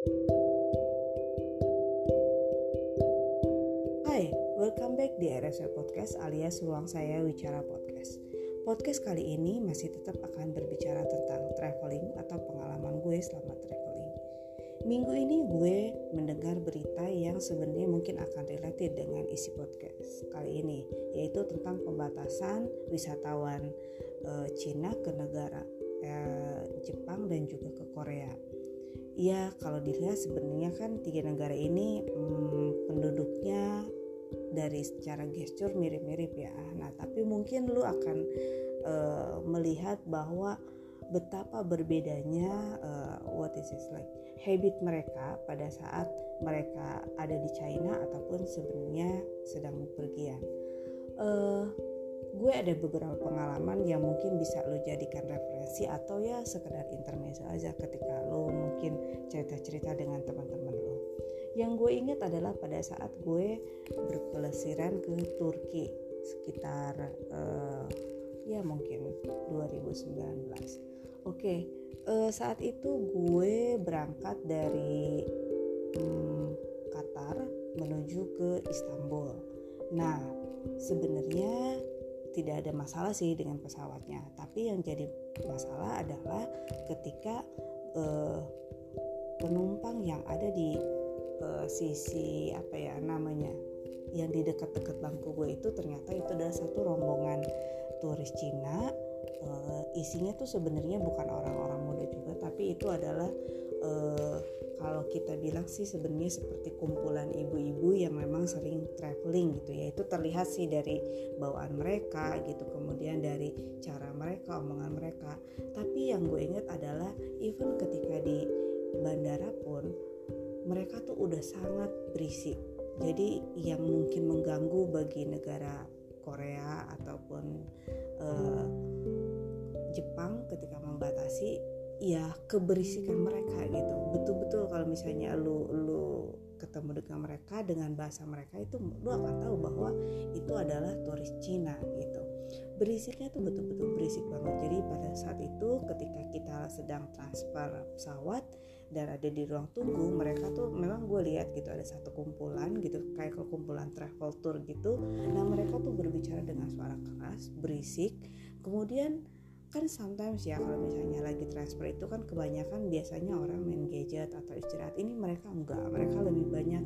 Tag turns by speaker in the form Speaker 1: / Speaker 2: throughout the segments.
Speaker 1: Hai, welcome back di RSW Podcast alias Ruang Saya Wicara Podcast. Podcast kali ini masih tetap akan berbicara tentang traveling atau pengalaman gue selama traveling. Minggu ini gue mendengar berita yang sebenarnya mungkin akan related dengan isi podcast kali ini, yaitu tentang pembatasan wisatawan e, Cina ke negara e, Jepang dan juga ke Korea. Ya, kalau dilihat sebenarnya kan tiga negara ini hmm, penduduknya dari secara gesture mirip-mirip ya. Nah, tapi mungkin lu akan uh, melihat bahwa betapa berbedanya uh, what is it like habit mereka pada saat mereka ada di China ataupun sebenarnya sedang bepergian. Uh, gue ada beberapa pengalaman yang mungkin bisa lo jadikan referensi atau ya sekedar intermezzo aja ketika lo mungkin cerita-cerita dengan teman-teman lo. Yang gue ingat adalah pada saat gue berpelesiran ke Turki sekitar uh, ya mungkin 2019 oke okay, uh, saat itu gue berangkat dari um, Qatar menuju ke Istanbul. Nah sebenarnya tidak ada masalah sih dengan pesawatnya. Tapi yang jadi masalah adalah ketika uh, penumpang yang ada di uh, sisi apa ya namanya yang di dekat-dekat bangku gue itu ternyata itu adalah satu rombongan turis Cina. Uh, isinya tuh sebenarnya bukan orang-orang muda juga tapi itu adalah uh, kalau kita bilang sih sebenarnya seperti kumpulan ibu-ibu yang memang sering traveling gitu ya. Itu terlihat sih dari bawaan mereka gitu kemudian dari cara mereka omongan mereka. Tapi yang gue ingat adalah even ketika di bandara pun mereka tuh udah sangat berisik. Jadi yang mungkin mengganggu bagi negara Korea ataupun uh, Jepang ketika membatasi ya keberisikan mereka gitu. Betul-betul kalau misalnya lu lu ketemu dengan mereka dengan bahasa mereka itu lu akan tahu bahwa itu adalah turis Cina gitu. Berisiknya tuh betul-betul berisik banget. Jadi pada saat itu ketika kita sedang transfer pesawat dan ada di ruang tunggu mereka tuh memang gue lihat gitu ada satu kumpulan gitu kayak kumpulan travel tour gitu. Nah mereka tuh berbicara dengan suara keras berisik. Kemudian kan sometimes ya kalau misalnya lagi transfer itu kan kebanyakan biasanya orang main gadget atau istirahat. Ini mereka enggak. Mereka lebih banyak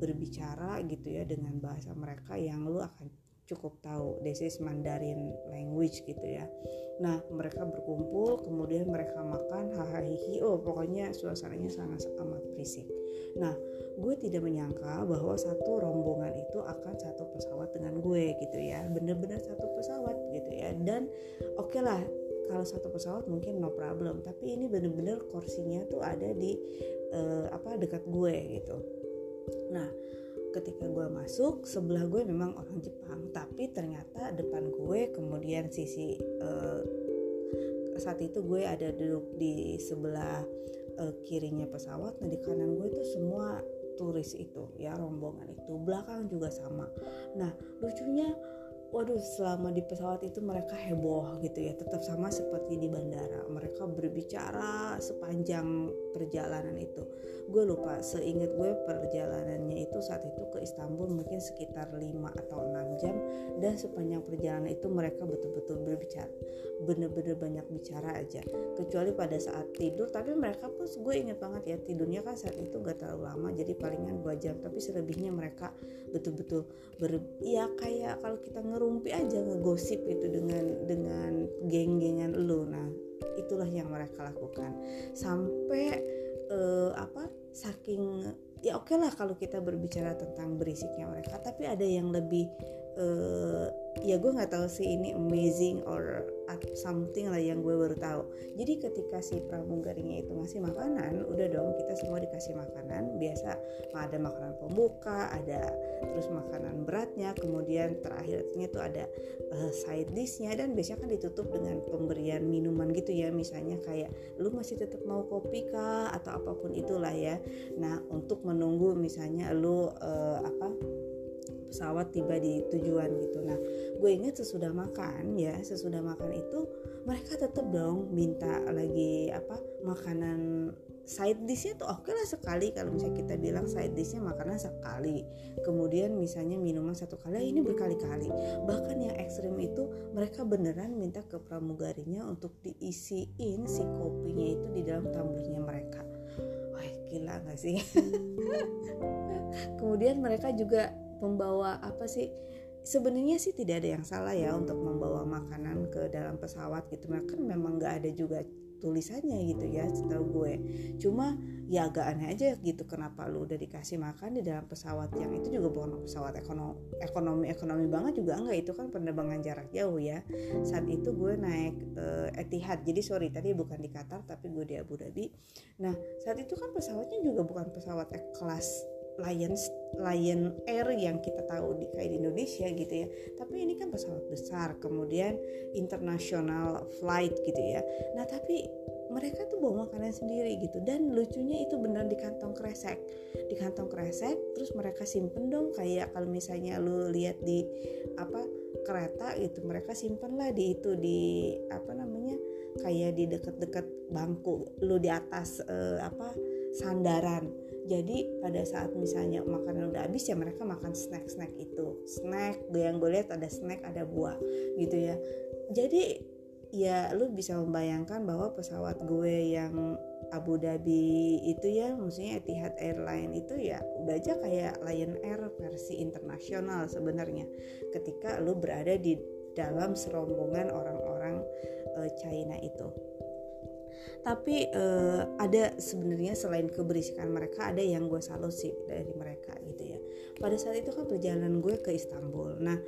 Speaker 1: berbicara gitu ya dengan bahasa mereka yang lu akan cukup tahu. This is Mandarin language gitu ya. Nah mereka berkumpul kemudian mereka makan hahaha oh pokoknya suasananya sangat amat berisik. Nah gue tidak menyangka bahwa satu rombongan itu akan satu pesawat dengan gue gitu ya. Bener-bener satu pesawat gitu ya. Dan oke okay lah kalau satu pesawat mungkin no problem tapi ini bener-bener kursinya tuh ada di uh, apa dekat gue gitu. Nah ketika gue masuk sebelah gue memang orang Jepang tapi ternyata depan gue kemudian sisi uh, saat itu gue ada duduk di sebelah uh, kirinya pesawat nah di kanan gue itu semua turis itu ya rombongan itu belakang juga sama. Nah lucunya waduh selama di pesawat itu mereka heboh gitu ya tetap sama seperti di bandara. Mereka berbicara sepanjang perjalanan itu. Gue lupa seingat gue perjalanannya itu saat itu ke Istanbul mungkin sekitar 5 atau 6 jam dan sepanjang perjalanan itu mereka betul-betul berbicara bener-bener banyak bicara aja. Kecuali pada saat tidur tapi mereka pun gue inget banget ya tidurnya kan saat itu gak terlalu lama jadi palingan 2 jam tapi selebihnya mereka betul-betul ber ya kayak kalau kita ngeru ngerumpi aja ngegosip gitu dengan dengan geng-gengan lu. Nah itulah yang mereka lakukan. Sampai uh, apa saking ya oke okay lah kalau kita berbicara tentang berisiknya mereka tapi ada yang lebih uh, ya gue nggak tahu sih ini amazing or something lah yang gue baru tahu. Jadi ketika si pramugarnya itu ngasih makanan udah dong kita semua dikasih makanan. Biasa ada makanan pembuka ada terus makanan beratnya kemudian terakhirnya tuh ada uh, side dishnya dan biasanya kan ditutup dengan pemberian minuman gitu ya. Misalnya kayak lu masih tetap mau kopi kah? atau apa pun itulah ya. Nah untuk menunggu misalnya lu uh, apa pesawat tiba di tujuan gitu. Nah gue inget sesudah makan ya sesudah makan itu mereka tetap dong minta lagi apa makanan side dishnya tuh oke okay lah sekali. Kalau misalnya kita bilang side dishnya makanan sekali kemudian misalnya minuman satu kali ini berkali-kali. Bahkan yang ekstrim itu mereka beneran minta ke pramugarinya untuk diisiin si kopinya itu di dalam tumblernya mereka. Wah gila gak sih? Kemudian mereka juga membawa apa sih sebenarnya sih tidak ada yang salah ya untuk membawa makanan ke dalam pesawat gitu. Mereka kan memang nggak ada juga tulisannya gitu ya setahu gue. Cuma ya agak aneh aja gitu kenapa lu udah dikasih makan di dalam pesawat yang itu juga bukan pesawat ekonomi ekonomi ekonomi banget juga enggak itu kan penerbangan jarak jauh ya. Saat itu gue naik uh, Etihad. Jadi sorry tadi bukan di Qatar tapi gue di Abu Dhabi. Nah saat itu kan pesawatnya juga bukan pesawat kelas Lion Lion Air yang kita tahu di kayak di Indonesia gitu ya. Tapi ini kan pesawat besar kemudian international flight gitu ya. Nah tapi mereka tuh bawa makanan sendiri gitu. Dan lucunya itu benar di kantong kresek. Di kantong kresek terus mereka simpen dong kayak kalau misalnya lu lihat di apa kereta gitu mereka simpen lah di itu di apa namanya kayak di deket-deket bangku lu di atas uh, apa sandaran jadi pada saat misalnya makanan udah habis ya mereka makan snack-snack itu. Snack yang gue lihat ada snack ada buah gitu ya. Jadi ya lu bisa membayangkan bahwa pesawat gue yang Abu Dhabi itu ya maksudnya Etihad Airline itu ya udah aja kayak Lion Air versi internasional sebenarnya. Ketika lu berada di dalam serombongan orang-orang uh, China itu tapi uh, ada sebenarnya selain keberisikan mereka ada yang gue salut sih dari mereka gitu ya. Pada saat itu kan perjalanan gue ke Istanbul. Nah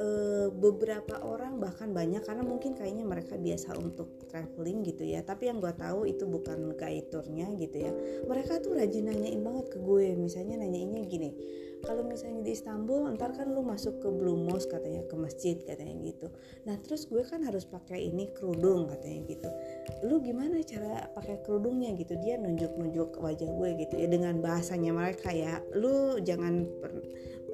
Speaker 1: uh, beberapa orang bahkan banyak karena mungkin kayaknya mereka biasa untuk traveling gitu ya. Tapi yang gue tahu itu bukan guide tournya gitu ya. Mereka tuh rajin nanyain banget ke gue. Misalnya nanyainnya gini kalau misalnya di Istanbul ntar kan lu masuk ke Blue Mosque katanya ke masjid katanya gitu. Nah terus gue kan harus pakai ini kerudung katanya gitu. Lu gimana cara pakai kerudungnya? gitu. Dia nunjuk-nunjuk wajah gue gitu ya dengan bahasanya mereka ya. Lu jangan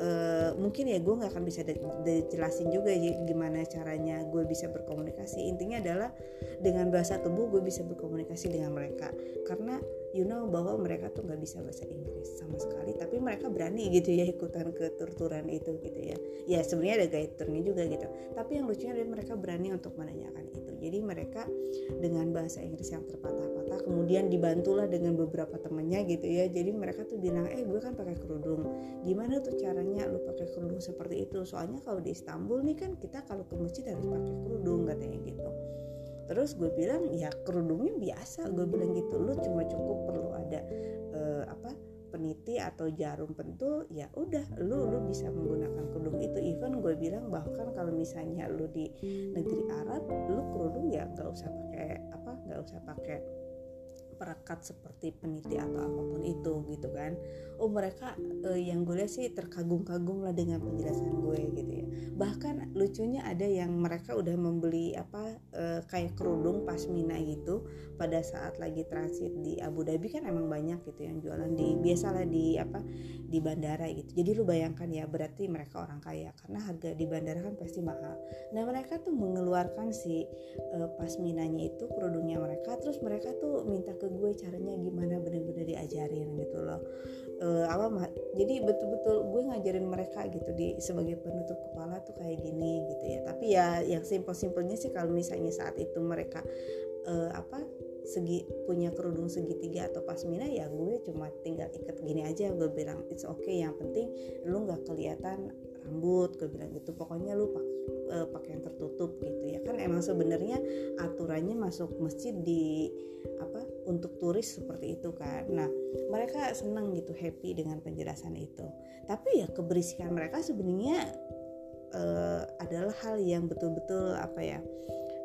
Speaker 1: uh, mungkin ya gue nggak akan bisa dijelasin juga ya gimana caranya gue bisa berkomunikasi. Intinya adalah dengan bahasa tubuh gue bisa berkomunikasi dengan mereka. Karena you know bahwa mereka tuh nggak bisa bahasa Inggris sama sekali tapi mereka berani gitu ya ikutan ke tur-turan itu gitu ya. Ya sebenarnya ada guide turnya juga gitu. Tapi yang lucunya adalah mereka berani untuk menanyakan itu jadi mereka dengan bahasa Inggris yang terpatah-patah kemudian dibantulah dengan beberapa temannya gitu ya. Jadi mereka tuh bilang eh gue kan pakai kerudung. Gimana tuh caranya lu pakai kerudung seperti itu? Soalnya kalau di Istanbul nih kan kita kalau ke masjid harus pakai kerudung katanya gitu. Terus gue bilang ya kerudungnya biasa. Gue bilang gitu lu cuma cukup perlu ada uh, apa peniti atau jarum pentul ya udah lu lu bisa menggunakan kerudung itu. Even gue bilang bahkan kalau misalnya lu di negeri Arab lu kerudung ya nggak usah pakai apa nggak usah pakai perekat seperti peniti atau apa pun itu gitu kan. Oh mereka uh, yang gue lihat sih terkagum-kagum lah dengan penjelasan gue gitu ya. Bahkan lucunya ada yang mereka udah membeli apa uh, kayak kerudung pasmina gitu pada saat lagi transit di Abu Dhabi. Kan emang banyak gitu yang jualan di biasalah di apa di bandara gitu. Jadi lu bayangkan ya berarti mereka orang kaya. Karena harga di bandara kan pasti mahal. Nah mereka tuh mengeluarkan si uh, pasminanya itu kerudungnya mereka. Terus mereka tuh minta ke ke gue caranya gimana bener-bener diajarin gitu loh. Uh, apa jadi betul-betul gue ngajarin mereka gitu di sebagai penutup kepala tuh kayak gini gitu ya. Tapi ya yang simpel-simpelnya sih kalau misalnya saat itu mereka uh, apa segi punya kerudung segitiga atau pasmina ya gue cuma tinggal ikat gini aja. Gue bilang it's okay yang penting lu nggak kelihatan rambut gue bilang gitu. Pokoknya lu pakai uh, pakaian tertutup gitu ya. Kan emang sebenarnya aturannya masuk masjid di apa untuk turis seperti itu kan. Nah mereka senang gitu happy dengan penjelasan itu. Tapi ya keberisikan mereka sebenarnya uh, adalah hal yang betul-betul apa ya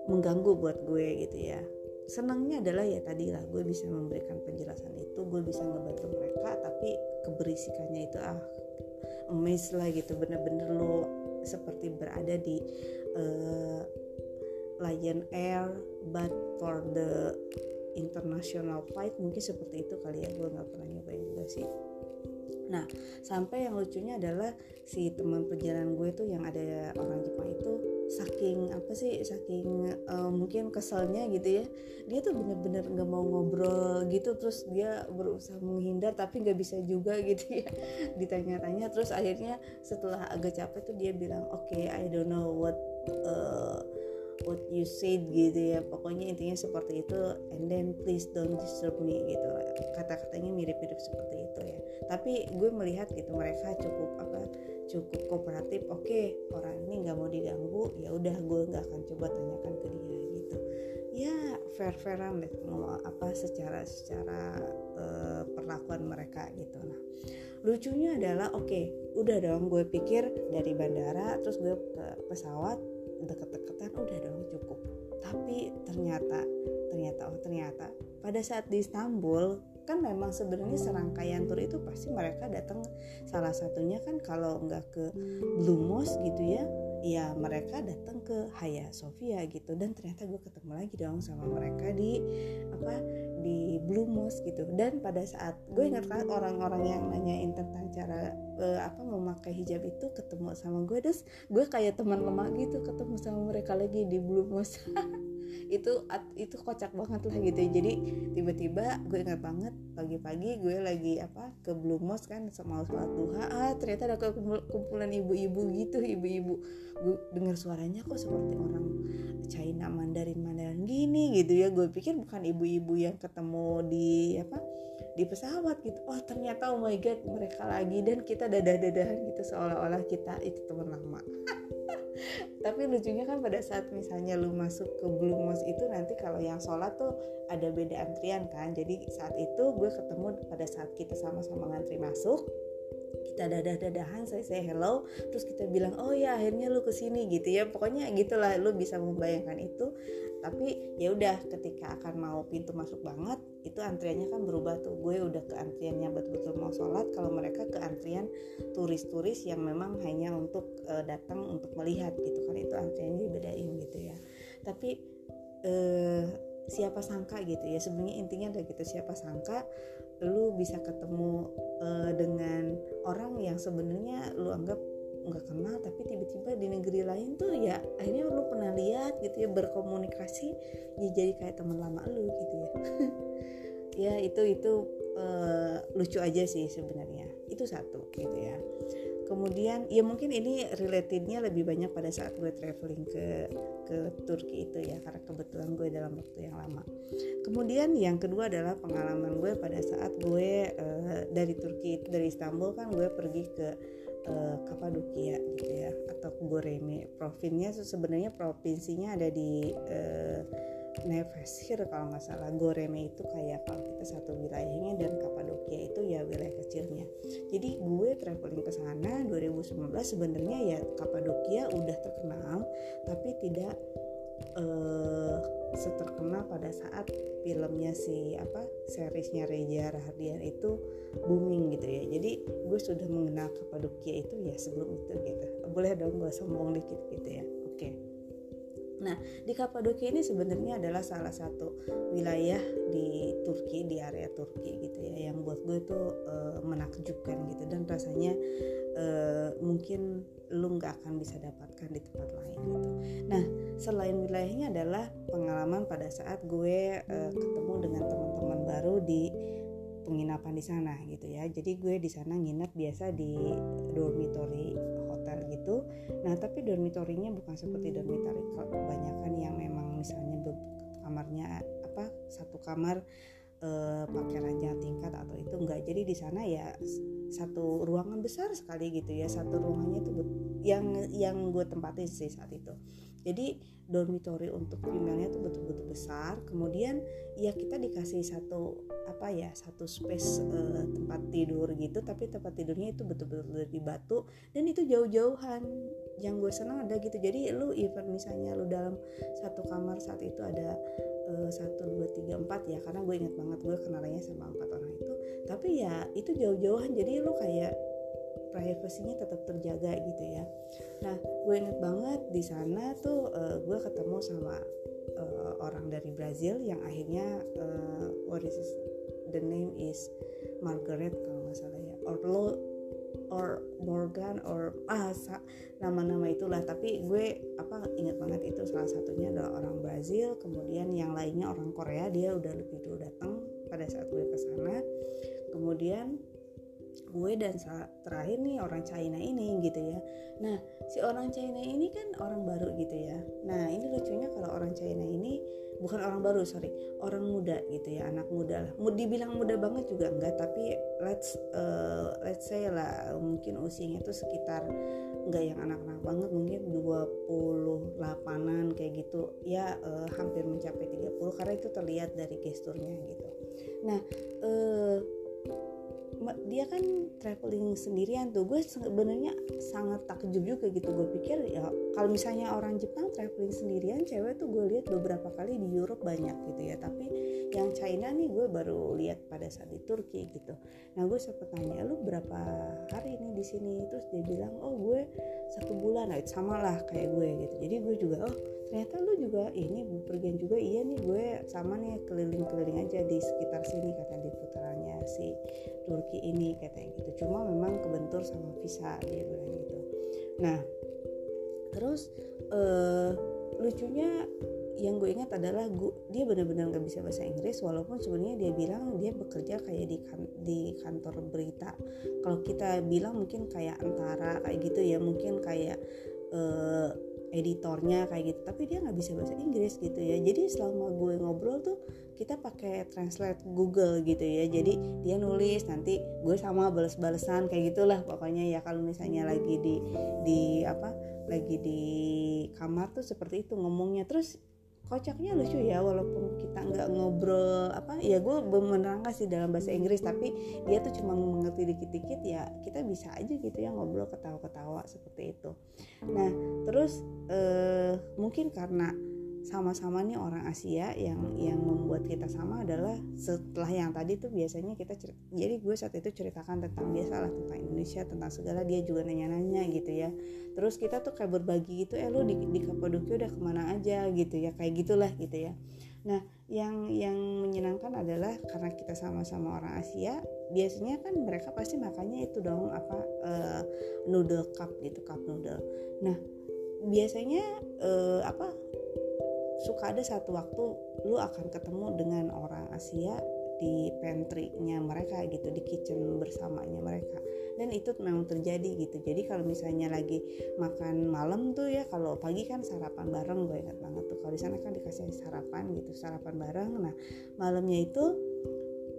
Speaker 1: mengganggu buat gue gitu ya. Senangnya adalah ya tadi lah gue bisa memberikan penjelasan itu gue bisa ngebantu mereka tapi keberisikannya itu ah amazed lah gitu. Bener-bener lo seperti berada di uh, Lion Air but for the international flight mungkin seperti itu kali ya. Gue nggak pernah nyobain juga sih. Nah sampai yang lucunya adalah si teman perjalanan gue tuh yang ada orang Jepang itu saking apa sih saking uh, mungkin keselnya gitu ya. Dia tuh bener-bener nggak mau ngobrol gitu terus dia berusaha menghindar tapi nggak bisa juga gitu ya. Ditanya-tanya terus akhirnya setelah agak capek tuh dia bilang oke okay, I don't know what uh, what you said gitu ya. Pokoknya intinya seperti itu and then please don't disturb me gitu. Kata-katanya mirip-mirip seperti itu ya. Tapi gue melihat gitu mereka cukup apa cukup kooperatif oke okay, orang ini nggak mau diganggu ya udah gue nggak akan coba tanyakan ke dia gitu. Ya fair fairan deh mau apa secara secara uh, perlakuan mereka gitu. Nah lucunya adalah oke okay, udah dong gue pikir dari bandara terus gue ke pesawat deket-deketan udah dong cukup. Tapi ternyata ternyata oh ternyata pada saat di Istanbul kan memang sebenarnya serangkaian tur itu pasti mereka datang. Salah satunya kan kalau nggak ke Blue Mosque gitu ya ya mereka datang ke Haya Sofia gitu. Dan ternyata gue ketemu lagi dong sama mereka di apa di Blue Mosque gitu. Dan pada saat gue ingat kan orang-orang yang nanyain tentang cara uh, apa memakai hijab itu ketemu sama gue terus gue kayak teman lama gitu ketemu sama mereka lagi di Blue Mosque itu itu kocak banget lah gitu. Jadi tiba-tiba gue ingat banget pagi-pagi gue lagi apa ke Blue Mosque kan sama sholat duha. Ah ternyata ada kumpulan ibu-ibu gitu ibu-ibu. Gue dengar suaranya kok seperti orang China Mandarin Mandarin gini gitu ya. Gue pikir bukan ibu-ibu yang ketemu di apa di pesawat gitu. Oh ternyata oh my god mereka lagi. Dan kita dadah-dadahan gitu seolah-olah kita itu teman lama tapi lucunya kan pada saat misalnya lu masuk ke Blue Mosque itu nanti kalau yang sholat tuh ada beda antrian kan. Jadi saat itu gue ketemu pada saat kita sama-sama ngantri masuk kita dadah-dadahan saya say hello terus kita bilang oh ya akhirnya lu ke sini gitu ya. Pokoknya gitulah lu bisa membayangkan itu. Tapi ya udah ketika akan mau pintu masuk banget itu antriannya kan berubah tuh. Gue udah ke antriannya betul-betul mau sholat kalau mereka ke antrian turis-turis yang memang hanya untuk uh, datang untuk melihat gitu kan. Itu antriannya dibedain gitu ya. Tapi uh, siapa sangka gitu ya. Sebenarnya intinya ada gitu siapa sangka lu bisa ketemu uh, dengan orang yang sebenarnya lu anggap nggak kenal tapi tiba-tiba di negeri lain tuh ya akhirnya lu pernah lihat gitu ya berkomunikasi ya jadi kayak teman lama lu gitu ya. Ya itu itu uh, lucu aja sih sebenarnya. Itu satu gitu ya kemudian ya mungkin ini relatednya lebih banyak pada saat gue traveling ke ke Turki itu ya karena kebetulan gue dalam waktu yang lama. Kemudian yang kedua adalah pengalaman gue pada saat gue uh, dari Turki dari Istanbul kan gue pergi ke uh, Kapadokia gitu ya atau Goreme. Provinsinya sebenarnya provinsinya ada di uh, Neveshir kalau nggak salah. Goreme itu kayak kalau kita satu wilayahnya dan Kapadokia itu ya wilayah kecilnya. Jadi gue traveling ke sana 2019 sebenarnya ya Kapadokia udah terkenal tapi tidak uh, seterkenal pada saat filmnya si apa seriesnya Reza Rahardian itu booming gitu ya. Jadi gue sudah mengenal Kapadokia itu ya sebelum itu gitu. Boleh dong gue sombong dikit gitu ya? Oke. okay. Nah, di Kapadokia ini sebenarnya adalah salah satu wilayah di Turki, di area Turki gitu ya, yang buat gue tuh e, menakjubkan gitu dan rasanya e, mungkin lu nggak akan bisa dapatkan di tempat lain gitu. Nah, selain wilayahnya adalah pengalaman pada saat gue e, ketemu dengan teman-teman baru di penginapan di sana gitu ya. Jadi gue di sana nginep biasa di dormitory gitu. Nah, tapi dormitorinya bukan seperti dormitory kebanyakan yang memang misalnya kamarnya apa satu kamar eh, pakai ranjang tingkat atau itu enggak. Jadi di sana ya satu ruangan besar sekali gitu ya. Satu ruangannya itu yang yang gue tempatin sih saat itu. Jadi dormitory untuk female-nya itu betul-betul besar. Kemudian ya kita dikasih satu apa ya satu space uh, tempat tidur gitu tapi tempat tidurnya itu betul-betul dari batu dan itu jauh-jauhan. Yang gue senang ada gitu. Jadi lu even misalnya lu dalam satu kamar saat itu ada eh, satu dua tiga empat ya karena gue inget banget gue kenalannya sama empat orang itu. Tapi ya itu jauh-jauhan. Jadi lu kayak privasinya tetap terjaga gitu ya. Nah gue inget banget di sana tuh uh, gue ketemu sama uh, orang dari Brazil yang akhirnya uh, what is this? the name is Margaret kalau nggak salah ya. Orlo or Morgan or ah nama-nama itulah. Tapi gue apa ingat banget itu salah satunya adalah orang Brazil kemudian yang lainnya orang Korea dia udah lebih dulu datang pada saat gue ke sana. Kemudian gue dan terakhir nih orang China ini gitu ya. Nah si orang China ini kan orang baru gitu ya. Nah ini lucunya kalau orang China ini bukan orang baru sorry orang muda gitu ya anak muda lah. Mau dibilang muda banget juga enggak tapi let's uh, let's say lah mungkin usianya itu sekitar enggak yang anak-anak banget mungkin 28an kayak gitu. Ya uh, hampir mencapai 30 karena itu terlihat dari gesturnya gitu. Nah uh, dia kan traveling sendirian tuh. Gue sebenarnya sangat takjub juga gitu. Gue pikir ya kalau misalnya orang Jepang traveling sendirian cewek tuh gue lihat beberapa kali di Europe banyak gitu ya. Tapi yang China nih gue baru lihat pada saat di Turki gitu. Nah gue sempat tanya lu berapa hari ini di sini? Terus dia bilang oh gue satu bulan. Nah sama lah kayak gue gitu. Jadi gue juga oh ternyata lu juga ini pergian juga? Iya nih gue sama nih keliling-keliling aja di sekitar sini kata di putarannya si Turki ini katanya gitu. Cuma memang kebentur sama visa dia bilang gitu. Nah terus uh, lucunya yang gue ingat adalah gue, dia benar-benar nggak bisa bahasa Inggris walaupun sebenarnya dia bilang dia bekerja kayak di kan, di kantor berita. Kalau kita bilang mungkin kayak antara kayak gitu ya mungkin kayak uh, editornya kayak gitu tapi dia nggak bisa bahasa Inggris gitu ya. Jadi selama gue ngobrol tuh kita pakai translate Google gitu ya. Jadi dia nulis nanti gue sama balas-balesan kayak gitulah pokoknya ya. Kalau misalnya lagi di di apa lagi di kamar tuh seperti itu ngomongnya. Terus kocaknya lucu ya walaupun kita nggak ngobrol apa ya gue menerangkan sih dalam bahasa Inggris tapi dia tuh cuma mengerti dikit-dikit ya kita bisa aja gitu ya ngobrol ketawa-ketawa seperti itu. Nah terus eh, mungkin karena sama-sama nih orang Asia yang yang membuat kita sama adalah setelah yang tadi tuh biasanya kita cerita, jadi gue saat itu ceritakan tentang biasalah tentang Indonesia tentang segala dia juga nanya-nanya gitu ya. Terus kita tuh kayak berbagi gitu eh lu di, di Kapadokia udah ke mana aja? gitu ya kayak gitulah gitu ya. Nah yang yang menyenangkan adalah karena kita sama-sama orang Asia biasanya kan mereka pasti makannya itu dong apa uh, noodle cup gitu cup noodle. Nah biasanya uh, apa suka ada satu waktu lu akan ketemu dengan orang Asia di pantry-nya mereka gitu di kitchen bersamanya mereka. Dan itu memang terjadi gitu. Jadi kalau misalnya lagi makan malam tuh ya kalau pagi kan sarapan bareng gue ingat banget tuh. Kalau di sana kan dikasih sarapan gitu sarapan bareng. Nah malamnya itu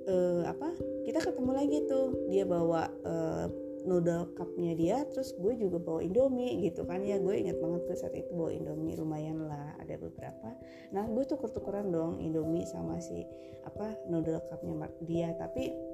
Speaker 1: uh, apa kita ketemu lagi tuh. Dia bawa uh, noodle cupnya dia terus gue juga bawa indomie gitu kan. Ya gue inget banget tuh saat itu bawa indomie lumayan lah ada beberapa. Nah gue tuh tukeran dong indomie sama si apa noodle cupnya dia. Tapi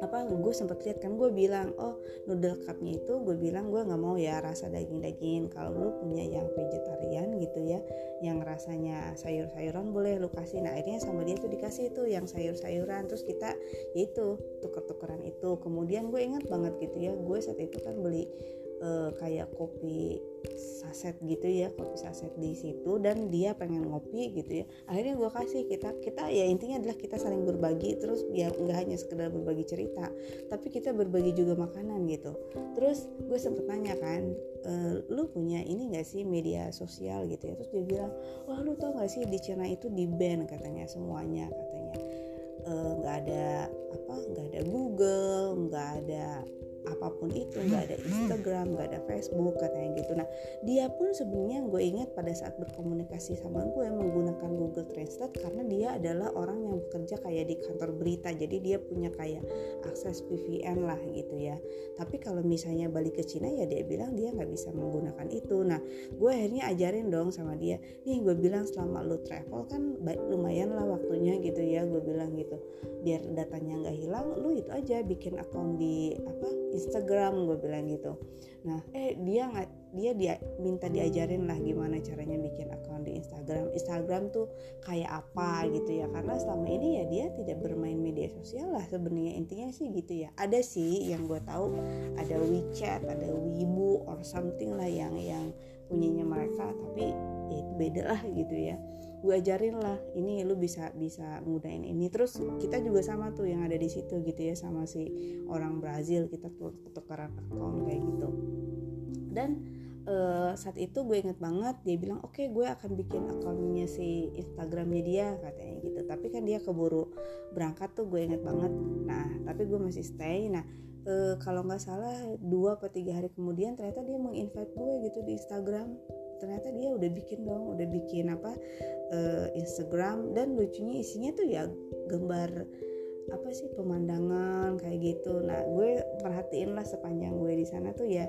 Speaker 1: apa gue sempet lihat kan gue bilang oh noodle cupnya itu gue bilang gue nggak mau ya rasa daging daging kalau lu punya yang vegetarian gitu ya yang rasanya sayur-sayuran boleh lu kasih. Nah akhirnya sama dia tuh dikasih tuh yang sayur-sayuran. Terus kita ya itu tuker-tukeran itu. Kemudian gue ingat banget gitu ya gue saat itu kan beli uh, kayak kopi saset gitu ya kopi saset di situ dan dia pengen ngopi gitu ya. Akhirnya gue kasih kita kita ya intinya adalah kita saling berbagi terus ya nggak hanya sekedar berbagi cerita tapi kita berbagi juga makanan gitu. Terus gue sempet nanya kan e, lu punya ini gak sih media sosial gitu ya? Terus dia bilang wah lu tau gak sih di Cina itu di band katanya semuanya katanya. Eh, nggak e, ada apa nggak ada Google nggak ada apa pun itu nggak ada Instagram nggak ada Facebook katanya gitu. Nah dia pun sebenarnya gue ingat pada saat berkomunikasi sama gue menggunakan Google Translate karena dia adalah orang yang bekerja kayak di kantor berita. Jadi dia punya kayak akses VPN lah gitu ya. Tapi kalau misalnya balik ke Cina ya dia bilang dia nggak bisa menggunakan itu. Nah gue akhirnya ajarin dong sama dia. Nih gue bilang selama lu travel kan lumayan lah waktunya gitu ya gue bilang gitu. Biar datanya nggak hilang lu itu aja bikin akun di apa Instagram gue bilang gitu. Nah eh dia nggak dia dia minta diajarin lah gimana caranya bikin akun di Instagram. Instagram tuh kayak apa gitu ya karena selama ini ya dia tidak bermain media sosial lah sebenarnya. Intinya sih gitu ya. Ada sih yang gue tahu ada WeChat ada Weibo or something lah yang yang punyanya mereka tapi ya beda lah gitu ya gue ajarin lah ini lu bisa bisa ngudain ini. Terus kita juga sama tuh yang ada di situ gitu ya sama si orang Brazil kita tuh tukaran account kayak gitu. Dan uh, saat itu gue inget banget dia bilang oke okay, gue akan bikin akunnya si Instagramnya dia katanya gitu. Tapi kan dia keburu berangkat tuh gue inget banget. Nah tapi gue masih stay. Nah uh, kalau nggak salah dua atau tiga hari kemudian ternyata dia menginvite gue gitu di Instagram ternyata dia udah bikin dong udah bikin apa uh, Instagram. Dan lucunya isinya tuh ya gambar apa sih pemandangan kayak gitu. Nah gue perhatiin lah sepanjang gue di sana tuh ya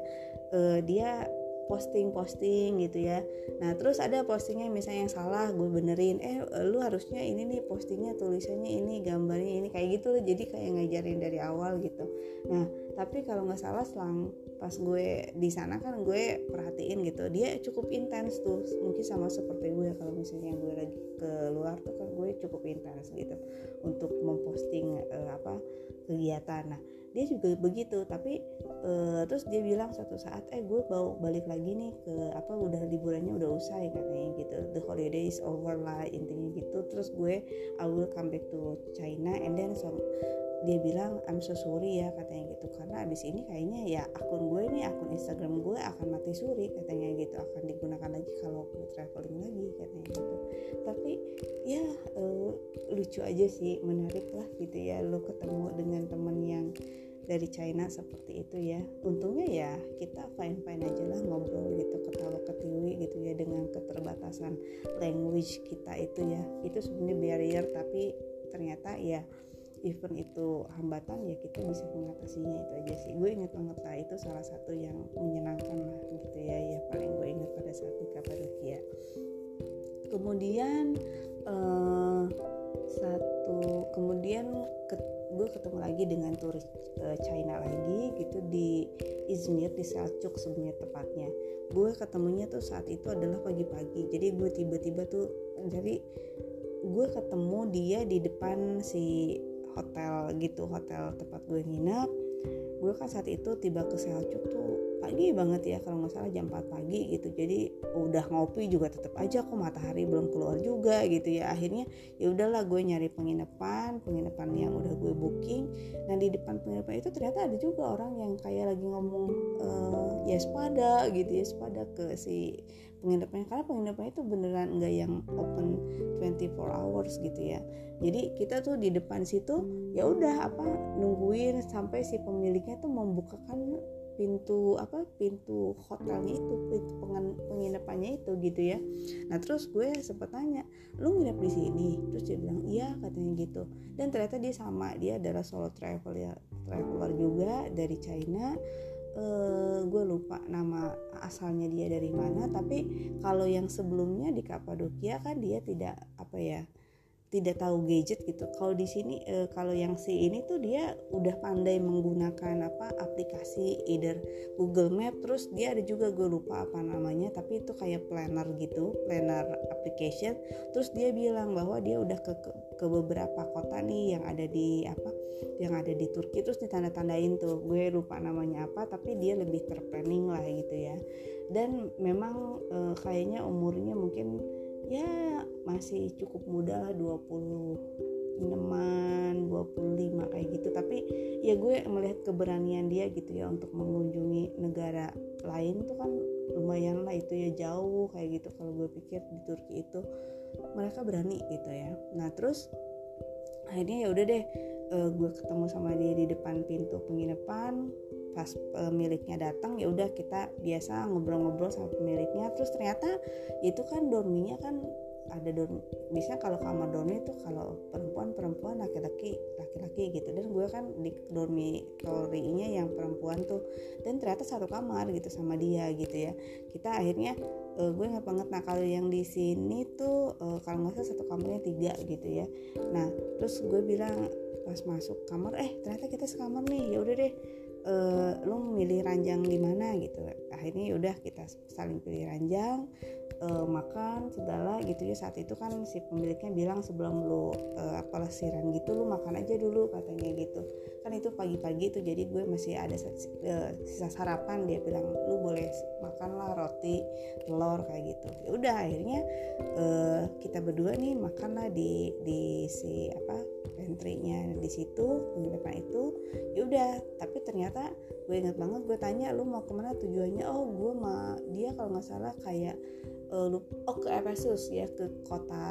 Speaker 1: uh, dia posting-posting gitu ya. Nah terus ada postingnya misalnya yang salah gue benerin. Eh lu harusnya ini nih postingnya tulisannya ini gambarnya ini kayak gitu loh. Jadi kayak ngajarin dari awal gitu. Nah tapi kalau nggak salah selang pas gue di sana kan gue perhatiin gitu. Dia cukup intens tuh mungkin sama seperti gue kalau misalnya gue lagi keluar tuh kan gue cukup intens gitu untuk memposting uh, apa kegiatan. Nah dia juga begitu tapi uh, terus dia bilang suatu saat eh gue bawa balik lagi nih ke apa udah liburannya udah usai katanya gitu. The holiday is over lah intinya gitu. Terus gue I will come back to China and then so dia bilang I'm so sorry ya katanya gitu. Karena abis ini kayaknya ya akun gue nih akun Instagram gue akan mati suri katanya gitu. Akan digunakan lagi kalau gue traveling lagi katanya gitu. Tapi ya uh, lucu aja sih menarik lah gitu ya lo ketemu dengan temen yang dari China seperti itu ya. Untungnya ya kita fine fine aja lah ngobrol gitu ketawa ketiwi gitu ya dengan keterbatasan language kita itu ya. Itu sebenarnya barrier tapi ternyata ya even itu hambatan ya kita bisa mengatasinya itu aja sih. Gue inget banget lah itu salah satu yang menyenangkan lah gitu ya. Ya paling gue inget pada saat di Kapadokia kemudian uh, satu kemudian ke, gue ketemu lagi dengan turis uh, China lagi gitu di Izmir di Seljuk sebenarnya tepatnya. Gue ketemunya tuh saat itu adalah pagi-pagi. Jadi gue tiba-tiba tuh jadi gue ketemu dia di depan si hotel gitu hotel tempat gue nginep. Gue kan saat itu tiba ke Seljuk tuh pagi banget ya kalau nggak salah jam 4 pagi gitu. Jadi udah ngopi juga tetap aja kok matahari belum keluar juga gitu ya. Akhirnya ya udahlah gue nyari penginapan penginapan yang udah gue booking. Nah di depan penginapan itu ternyata ada juga orang yang kayak lagi ngomong uh, ya sepada gitu ya sepada ke si penginapan. Karena penginapan itu beneran enggak yang open 24 hours gitu ya. Jadi kita tuh di depan situ ya udah apa nungguin sampai si pemiliknya tuh membukakan pintu apa pintu hotelnya itu pintu penginapannya itu gitu ya. Nah terus gue sempet tanya lu nginep di sini? Terus dia bilang iya katanya gitu. Dan ternyata dia sama dia adalah solo travel ya traveler juga dari China. Uh, gue lupa nama asalnya dia dari mana tapi kalau yang sebelumnya di Kapadokia kan dia tidak apa ya tidak tahu gadget gitu. Kalau di sini e, kalau yang si ini tuh dia udah pandai menggunakan apa aplikasi either Google Map terus dia ada juga gue lupa apa namanya tapi itu kayak planner gitu, planner application. Terus dia bilang bahwa dia udah ke ke, ke beberapa kota nih yang ada di apa yang ada di Turki terus ditanda-tandain tuh. Gue lupa namanya apa tapi dia lebih terplanning lah gitu ya. Dan memang e, kayaknya umurnya mungkin ya masih cukup muda lah 20 enam 25 kayak gitu. Tapi ya gue melihat keberanian dia gitu ya untuk mengunjungi negara lain tuh kan lumayan lah itu ya jauh kayak gitu. Kalau gue pikir di Turki itu mereka berani gitu ya. Nah terus akhirnya ya udah deh uh, gue ketemu sama dia di depan pintu penginapan pas pemiliknya datang ya udah kita biasa ngobrol-ngobrol sama pemiliknya. Terus ternyata itu kan dorminya kan ada dorm bisa kalau kamar dormi itu kalau perempuan perempuan laki-laki laki-laki gitu. Dan gue kan di dormitorinya yang perempuan tuh. Dan ternyata satu kamar gitu sama dia gitu ya. Kita akhirnya uh, gue nggak banget nah kalau yang di sini tuh uh, kalau nggak salah satu kamarnya tiga gitu ya. Nah terus gue bilang pas masuk kamar eh ternyata kita sekamar nih ya udah deh e, lu milih ranjang di mana gitu. Akhirnya ya udah kita saling pilih ranjang uh, makan segala gitu ya. Saat itu kan si pemiliknya bilang sebelum lu uh, apa lesiran gitu lu makan aja dulu katanya gitu kan itu pagi-pagi itu jadi gue masih ada uh, sisa sarapan. Dia bilang lu boleh makanlah roti telur kayak gitu. Ya udah akhirnya uh, kita berdua nih makanlah di di si apa pantry-nya di situ di depan itu. Ya udah tapi ternyata gue inget banget gue tanya lu mau ke mana tujuannya? Oh gue mah dia kalau nggak salah kayak uh, oh ke Efesus ya ke kota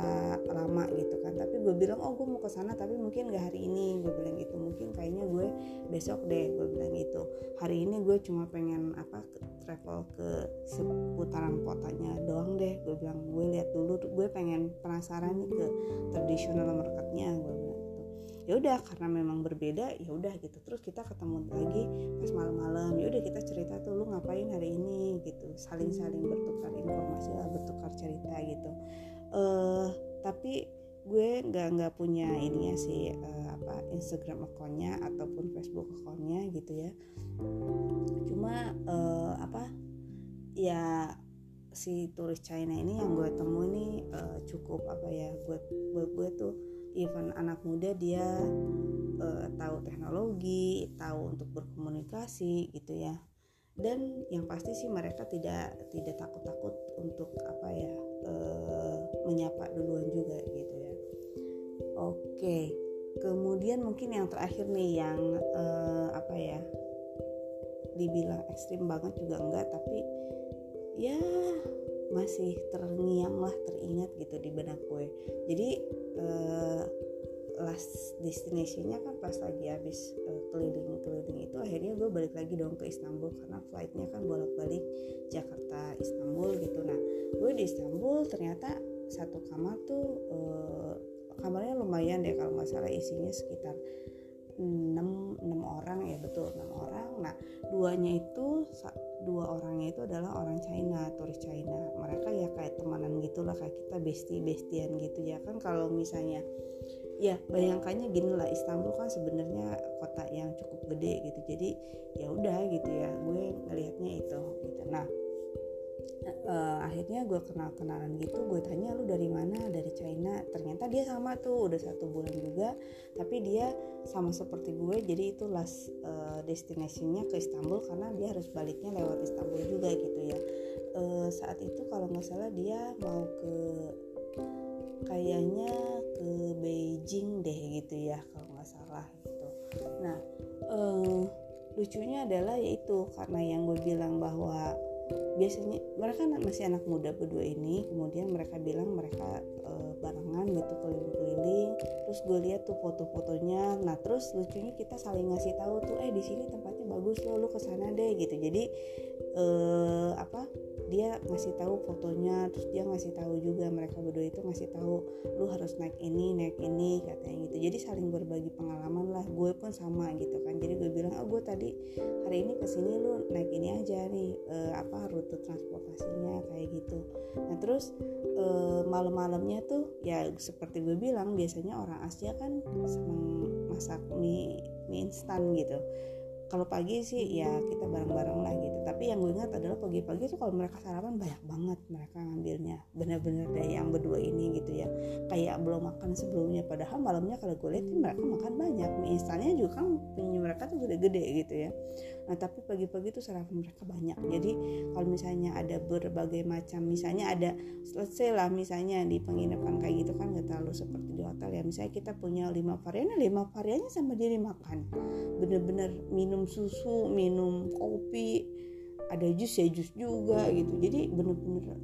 Speaker 1: lama gitu kan. Tapi gue bilang oh gue mau ke sana tapi mungkin gak hari ini. Gue bilang gitu mungkin kayaknya gue besok deh gue bilang gitu. Hari ini gue cuma pengen apa travel ke seputaran kotanya doang deh. Gue bilang gue lihat dulu. Gue pengen penasaran nih ke tradisional marketnya gue bilang ya udah karena memang berbeda ya udah gitu. Terus kita ketemu lagi pas malam-malam. Ya udah kita cerita tuh lu ngapain hari ini? Gitu. Saling-saling bertukar informasi lah bertukar cerita gitu. Uh, tapi gue nggak nggak punya ininya sih uh, apa Instagram akunnya ataupun Facebook akunnya gitu ya. Cuma uh, apa ya si turis China ini yang gue temui ini uh, cukup apa ya gue gue, gue tuh even anak muda dia uh, tahu teknologi tahu untuk berkomunikasi gitu ya. Dan yang pasti sih mereka tidak tidak takut-takut untuk apa ya uh, menyapa duluan juga gitu oke kemudian mungkin yang terakhir nih yang uh, apa ya dibilang ekstrim banget juga enggak tapi ya masih terngiang lah teringat gitu di benak gue. Jadi uh, last destinationnya kan pas lagi habis uh, keliling-keliling itu akhirnya gue balik lagi dong ke Istanbul karena flightnya kan bolak-balik Jakarta Istanbul gitu. Nah gue di Istanbul ternyata satu kamar tuh uh, kamarnya lumayan deh kalau nggak salah isinya sekitar 6, 6 orang ya betul 6 orang. Nah duanya itu dua orangnya itu adalah orang China turis China. Mereka ya kayak temanan gitulah kayak kita bestie bestian gitu ya kan. Kalau misalnya ya bayangkannya gini lah Istanbul kan sebenarnya kota yang cukup gede gitu. Jadi ya udah gitu ya gue ngelihatnya itu gitu. Nah uh, akhirnya gue kenal kenalan gitu gue tanya lu dari mana? Dari China. Ternyata dia sama tuh udah satu bulan juga. Tapi dia sama seperti gue jadi itu last uh, destinasinya ke Istanbul karena dia harus baliknya lewat Istanbul juga gitu ya. Uh, saat itu kalau nggak salah dia mau ke kayaknya ke Beijing deh gitu ya kalau nggak salah gitu. Nah uh, lucunya adalah yaitu karena yang gue bilang bahwa biasanya mereka masih anak muda berdua ini kemudian mereka bilang mereka e, barengan gitu keliling-keliling. Terus gue lihat tuh foto-fotonya. Nah terus lucunya kita saling ngasih tahu tuh eh di sini tempatnya bagus loh lu ke sana deh gitu. Jadi e, apa dia ngasih tahu fotonya terus dia ngasih tahu juga mereka berdua itu ngasih tahu lu harus naik ini naik ini katanya gitu. Jadi saling berbagi pengalaman lah gue pun sama gitu kan. Jadi gue bilang oh gue tadi hari ini ke sini lu naik ini aja nih e, apa rute transportasinya kayak gitu. Nah terus e, malam-malamnya tuh ya seperti gue bilang biasanya orang Asia kan seneng masak mie mie instan gitu kalau pagi sih ya kita bareng-bareng lah gitu. Tapi yang gue ingat adalah pagi-pagi tuh kalau mereka sarapan banyak banget mereka ngambilnya. Bener-bener dari yang berdua ini gitu ya. Kayak belum makan sebelumnya. Padahal malamnya kalau gue lihat mereka makan banyak. Mie instannya juga kan punya mereka tuh gede-gede gitu ya nah tapi pagi-pagi tuh sarapan mereka banyak. Jadi kalau misalnya ada berbagai macam misalnya ada selesai lah misalnya di penginapan kayak gitu kan gak terlalu seperti di hotel ya. Misalnya kita punya lima varian lima variannya sama dia dimakan bener-bener minum susu minum kopi ada jus ya jus juga gitu. Jadi bener-bener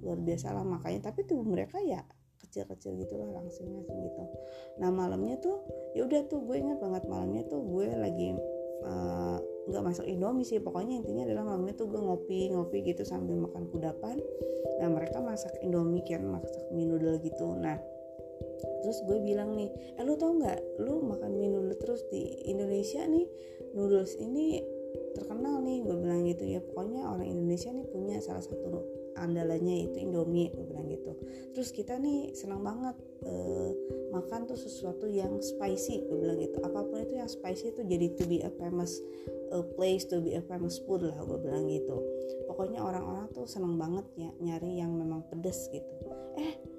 Speaker 1: luar biasa lah makanya tapi tuh mereka ya kecil-kecil gitu lah langsung langsung gitu. Nah malamnya tuh ya udah tuh gue ingat banget malamnya tuh gue lagi nggak uh, masuk Indomie sih. Pokoknya intinya adalah malamnya tuh gue ngopi ngopi gitu sambil makan kudapan. Nah mereka masak Indomie kan masak mie noodle gitu. Nah terus gue bilang nih eh lu tau nggak? Lu makan mie noodle terus di Indonesia nih noodles ini terkenal nih. Gue bilang gitu ya. Pokoknya orang Indonesia nih punya salah satu andalannya itu Indomie gue bilang gitu. Terus kita nih senang banget uh, makan tuh sesuatu yang spicy gue bilang gitu. Apa pun itu yang spicy itu jadi to be a famous a place to be a famous food lah gue bilang gitu. Pokoknya orang-orang tuh senang banget ya nyari yang memang pedes gitu. Eh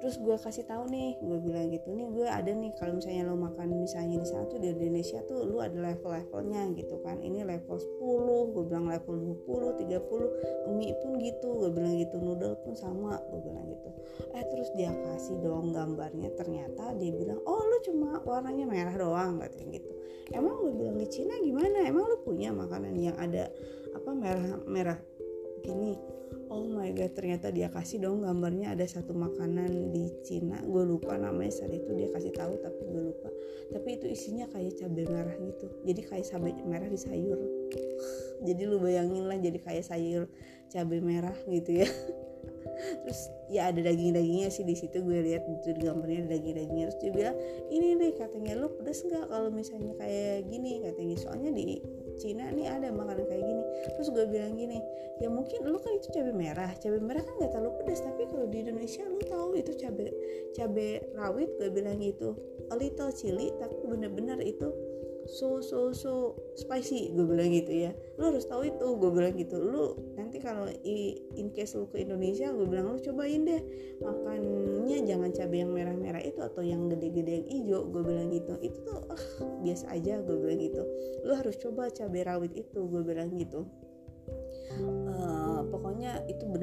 Speaker 1: terus gue kasih tahu nih gue bilang gitu nih gue ada nih kalau misalnya lo makan misalnya di sana tuh di Indonesia tuh lo ada level-levelnya gitu kan. Ini level 10 gue bilang level 20 30 mie pun gitu gue bilang gitu noodle pun sama gue bilang gitu. Eh terus dia kasih dong gambarnya ternyata dia bilang oh lo cuma warnanya merah doang katanya gitu. Emang gue bilang di Cina gimana? Emang lo punya makanan yang ada apa merah merah gini oh my god ternyata dia kasih dong gambarnya. Ada satu makanan di Cina gue lupa namanya. Saat itu dia kasih tahu tapi gue lupa. Tapi itu isinya kayak cabai merah gitu. Jadi kayak cabai merah di sayur. Jadi lu bayangin lah jadi kayak sayur cabai merah gitu ya. Terus ya ada daging-dagingnya sih di situ. Gue lihat di gambarnya ada daging-dagingnya. Terus dia bilang ini nih katanya lu pedes nggak kalau misalnya kayak gini? Katanya soalnya di Cina nih ada makanan kayak gini. Terus gue bilang gini ya mungkin lu kan itu cabai merah. Cabai merah kan gak terlalu pedas tapi kalau di Indonesia lu tahu itu cabai cabai rawit. Gue bilang gitu. A little chili tapi bener-bener itu so so so spicy gue bilang gitu ya. Lu harus tahu itu gue bilang gitu. Lu nanti kalau in case lu ke Indonesia gue bilang lu cobain deh makannya jangan cabai yang merah-merah itu atau yang gede-gede yang hijau gue bilang gitu. Itu tuh uh, biasa aja gue bilang gitu. Lu harus coba cabai rawit itu gue bilang gitu. Uh,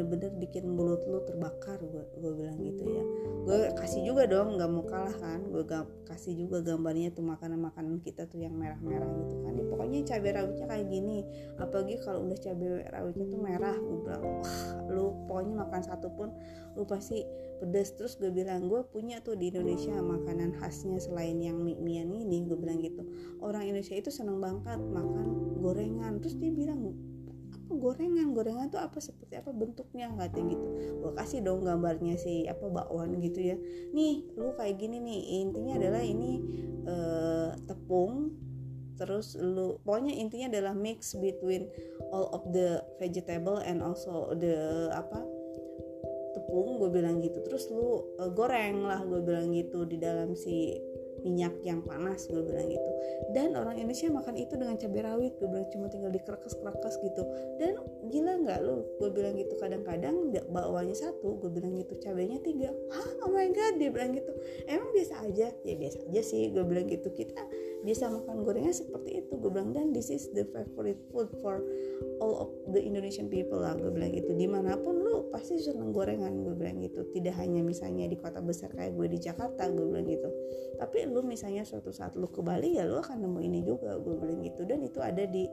Speaker 1: bener-bener bikin mulut lu terbakar gue bilang gitu ya. Gue kasih juga dong nggak mau kalah kan. Gue kasih juga gambarnya tuh makanan-makanan kita tuh yang merah-merah gitu kan. Ya, pokoknya cabai rawitnya kayak gini. Apalagi kalau udah cabai rawitnya tuh merah gue bilang wah lu pokoknya makan satu pun lu pasti pedes. Terus gue bilang gue punya tuh di Indonesia makanan khasnya selain yang mie mian ini. Gue bilang gitu. Orang Indonesia itu seneng banget makan gorengan. Terus dia bilang gorengan gorengan tuh apa seperti apa bentuknya katanya gitu. Gue kasih dong gambarnya si apa bakwan gitu ya. Nih lu kayak gini nih intinya adalah ini uh, tepung terus lu pokoknya intinya adalah mix between all of the vegetable and also the apa tepung gue bilang gitu. Terus lu uh, goreng lah gue bilang gitu di dalam si minyak yang panas gue bilang gitu dan orang Indonesia makan itu dengan cabai rawit gue bilang cuma tinggal dikerekas-kerekas gitu. Dan gila nggak lo gue bilang gitu kadang-kadang bawaannya satu gue bilang gitu cabainya tiga. Hah? Oh my god dia bilang gitu. Emang biasa aja? Ya biasa aja sih gue bilang gitu. Kita bisa makan gorengan seperti itu. Gue bilang dan this is the favorite food for all of the Indonesian people lah gue bilang gitu. Di mana pun lu pasti seneng gorengan gue bilang gitu. Tidak hanya misalnya di kota besar kayak gue di Jakarta gue bilang gitu. Tapi lu misalnya suatu saat lu ke Bali ya lu akan nemu ini juga gue bilang gitu. Dan itu ada di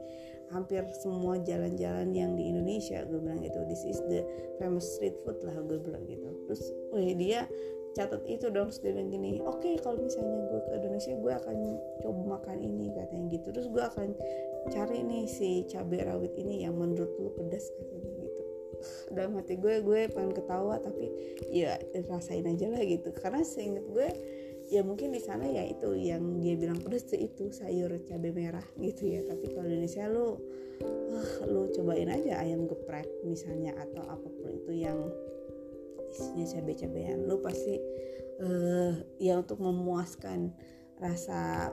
Speaker 1: hampir semua jalan-jalan yang di Indonesia gue bilang gitu. This is the famous street food lah gue bilang gitu. Terus wih dia catat itu dong dia bilang gini oke okay, kalau misalnya gue ke Indonesia gue akan coba makan ini katanya gitu. Terus gue akan cari nih si cabai rawit ini yang menurut lu pedas katanya dalam hati gue gue pengen ketawa tapi ya rasain aja lah gitu. Karena seinget gue ya mungkin di sana ya itu yang dia bilang pedas itu sayur cabai merah gitu ya. Tapi kalau di Indonesia lu uh, lu cobain aja ayam geprek misalnya atau apa pun itu yang isinya cabai-cabean. Lu pasti uh, ya untuk memuaskan rasa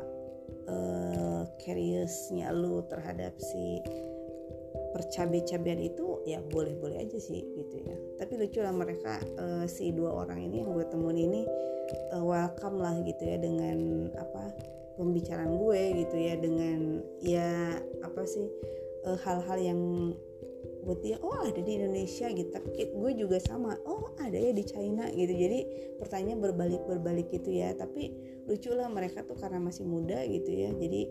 Speaker 1: uh, curiousnya lu terhadap si percabe-cabean itu ya boleh-boleh aja sih gitu ya. Tapi lucu lah mereka uh, si dua orang ini yang gue temuin ini uh, welcome lah gitu ya dengan apa pembicaraan gue gitu ya dengan ya apa sih hal-hal uh, yang buat dia oh ada di Indonesia gitu. Tapi gue juga sama oh ada ya di China gitu. Jadi pertanyaan berbalik berbalik gitu ya. Tapi lucu lah mereka tuh karena masih muda gitu ya. Jadi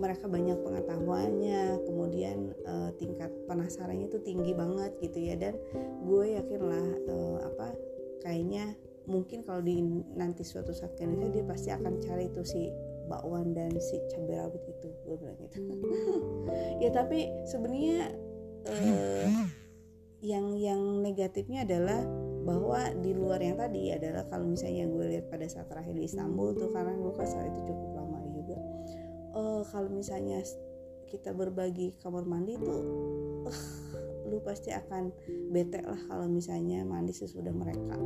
Speaker 1: mereka banyak pengetahuannya kemudian uh, tingkat penasarannya tuh tinggi banget gitu ya. Dan gue yakin lah uh, apa kayaknya mungkin kalau di nanti suatu saat ke dia pasti akan cari itu si bakwan dan si cabai rawit itu gue bilang gitu. Ya tapi sebenarnya uh, yang yang negatifnya adalah bahwa di luar yang tadi adalah kalau misalnya gue lihat pada saat terakhir di Istanbul tuh karena gue saat itu cukup uh, kalau misalnya kita berbagi kamar mandi tuh uh, lu pasti akan bete lah kalau misalnya mandi sesudah mereka.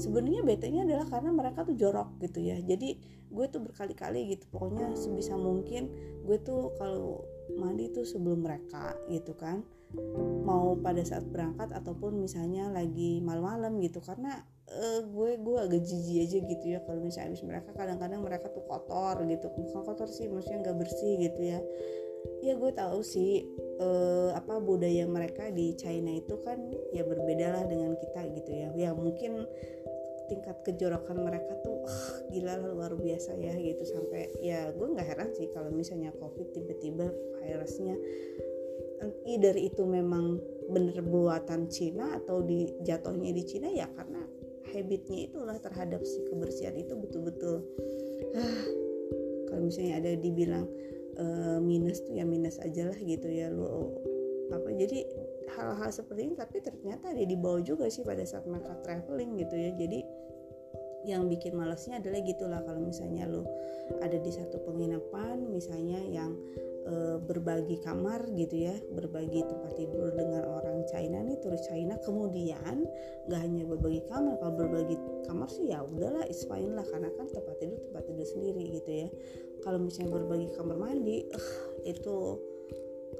Speaker 1: Sebenarnya betenya adalah karena mereka tuh jorok gitu ya. Jadi gue tuh berkali-kali gitu pokoknya sebisa mungkin gue tuh kalau mandi tuh sebelum mereka gitu kan mau pada saat berangkat ataupun misalnya lagi malam-malam gitu. Karena uh, gue gue agak jijik aja gitu ya kalau misalnya habis mereka kadang-kadang mereka tuh kotor gitu. Bukan kotor sih maksudnya nggak bersih gitu ya. Ya gue tahu sih uh, apa budaya mereka di China itu kan ya berbeda lah dengan kita gitu ya. Ya mungkin tingkat kejorokan mereka tuh uh, gila luar biasa ya gitu. Sampai ya gue nggak heran sih kalau misalnya covid tiba-tiba virusnya either itu memang bener buatan Cina atau di jatuhnya di Cina ya karena habitnya itulah terhadap si kebersihan itu betul-betul. Ah, kalau misalnya ada dibilang uh, minus tuh ya minus aja lah gitu ya lo apa jadi hal-hal seperti ini tapi ternyata dia dibawa juga sih pada saat mereka traveling gitu ya jadi yang bikin malasnya adalah gitulah kalau misalnya lo ada di satu penginapan misalnya yang e, berbagi kamar gitu ya berbagi tempat tidur dengan orang China nih turis China kemudian nggak hanya berbagi kamar kalau berbagi kamar sih ya udahlah it's fine lah karena kan tempat tidur tempat tidur sendiri gitu ya. Kalau misalnya berbagi kamar mandi uh, itu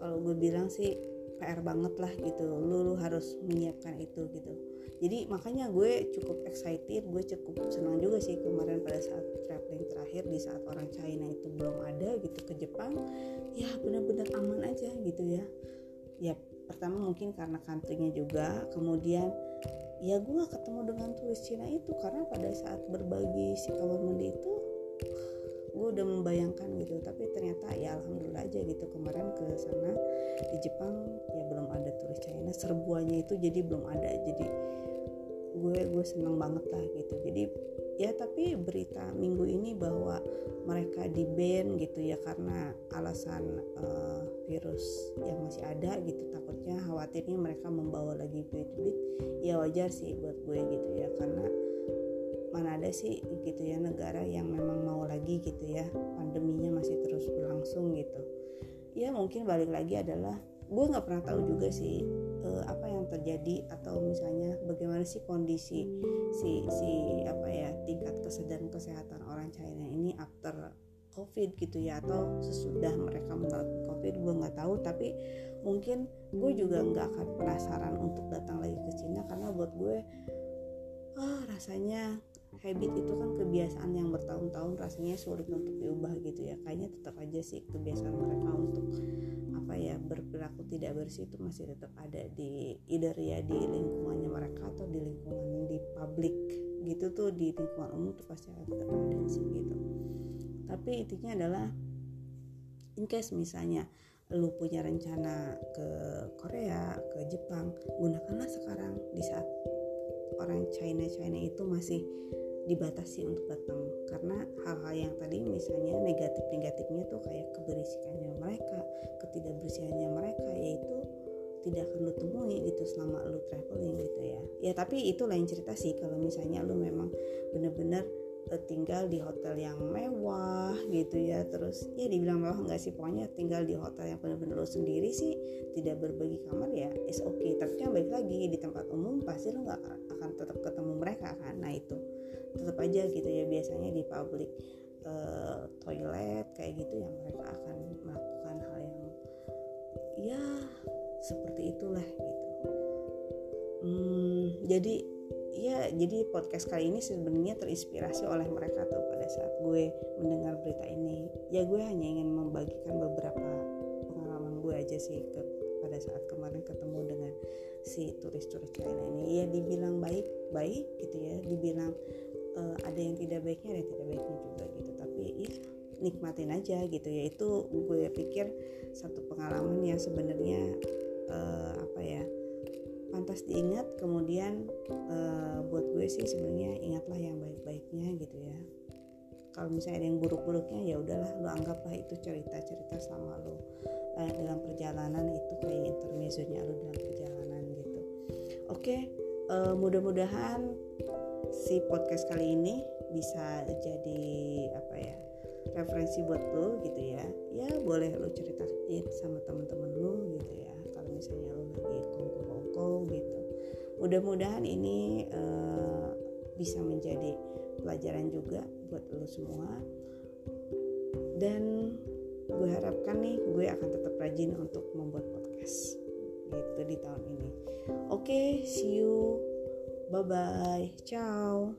Speaker 1: kalau gue bilang sih PR banget lah gitu lu, lu harus menyiapkan itu gitu jadi makanya gue cukup excited gue cukup senang juga sih kemarin pada saat traveling terakhir di saat orang China itu belum ada gitu ke Jepang ya benar-benar aman aja gitu ya. Ya pertama mungkin karena countrynya juga kemudian ya gue ketemu dengan turis Cina itu karena pada saat berbagi si kamar mandi itu gue udah membayangkan gitu tapi ternyata ya alhamdulillah aja gitu kemarin ke sana di Jepang ya belum ada turis China serbuannya itu jadi belum ada jadi gue gue seneng banget lah gitu. Jadi ya tapi berita minggu ini bahwa mereka di ban gitu ya karena alasan uh, virus yang masih ada gitu takutnya khawatirnya mereka membawa lagi duit-duit ya wajar sih buat gue gitu ya karena mana ada sih gitu ya negara yang memang mau lagi gitu ya pandeminya masih terus berlangsung gitu. Ya mungkin balik lagi adalah gue nggak pernah tahu juga sih uh, apa yang terjadi atau misalnya bagaimana sih kondisi si si apa ya tingkat kesadaran kesehatan orang China ini after COVID gitu ya atau sesudah mereka mengalami COVID gue nggak tahu. Tapi mungkin gue juga nggak akan penasaran untuk datang lagi ke Cina karena buat gue ah rasanya habit itu kan kebiasaan yang bertahun-tahun rasanya sulit untuk diubah gitu ya. Kayaknya tetap aja sih kebiasaan mereka untuk apa ya berperilaku tidak bersih itu masih tetap ada di either ya di lingkungannya mereka atau di lingkungan di publik gitu tuh di lingkungan umum tuh pasti akan tetap ada sih gitu. Tapi intinya adalah in case misalnya lu punya rencana ke Korea, ke Jepang, gunakanlah sekarang di saat orang China China itu masih dibatasi untuk datang. Karena hal-hal yang tadi misalnya negatif-negatifnya tuh kayak keberisikannya mereka, ketidakbersihannya mereka yaitu tidak akan lu temui gitu selama lu traveling gitu ya. Ya tapi itu lain cerita sih. Kalau misalnya lu memang bener-bener uh, tinggal di hotel yang mewah gitu ya terus ya dibilang mewah enggak sih? Pokoknya tinggal di hotel yang bener-bener lu sendiri sih tidak berbagi kamar ya is oke okay. tapi kan balik lagi di tempat umum pasti lu nggak akan tetap ketemu mereka kan. Nah itu tetap aja gitu ya biasanya di public uh, toilet kayak gitu yang mereka akan melakukan hal yang ya seperti itulah gitu. Hmm, jadi ya jadi podcast kali ini sebenarnya terinspirasi oleh mereka tuh pada saat gue mendengar berita ini. Ya gue hanya ingin membagikan beberapa pengalaman gue aja sih ke, pada saat kemarin ketemu dengan si turis-turis China ini. Ya dibilang baik baik gitu ya dibilang uh, ada yang tidak baiknya ada yang tidak baiknya juga gitu. Tapi ya nikmatin aja gitu. Ya itu gue pikir satu pengalaman yang sebenarnya uh, apa ya pantas diingat. Kemudian uh, buat gue sih sebenarnya ingatlah yang baik-baiknya gitu ya. Kalau misalnya ada yang buruk-buruknya ya udahlah lo anggaplah itu cerita-cerita sama lo uh, dalam perjalanan. Itu kayak intermezzonya lo dalam perjalanan gitu. Oke okay, uh, mudah-mudahan si podcast kali ini bisa jadi apa ya referensi buat lo gitu ya. Ya boleh lo ceritain sama temen-temen lo gitu ya. Kalau misalnya lo lagi kumpul mudah-mudahan ini uh, bisa menjadi pelajaran juga buat lo semua. Dan gue harapkan nih gue akan tetap rajin untuk membuat podcast gitu di tahun ini. Oke okay, see you bye bye ciao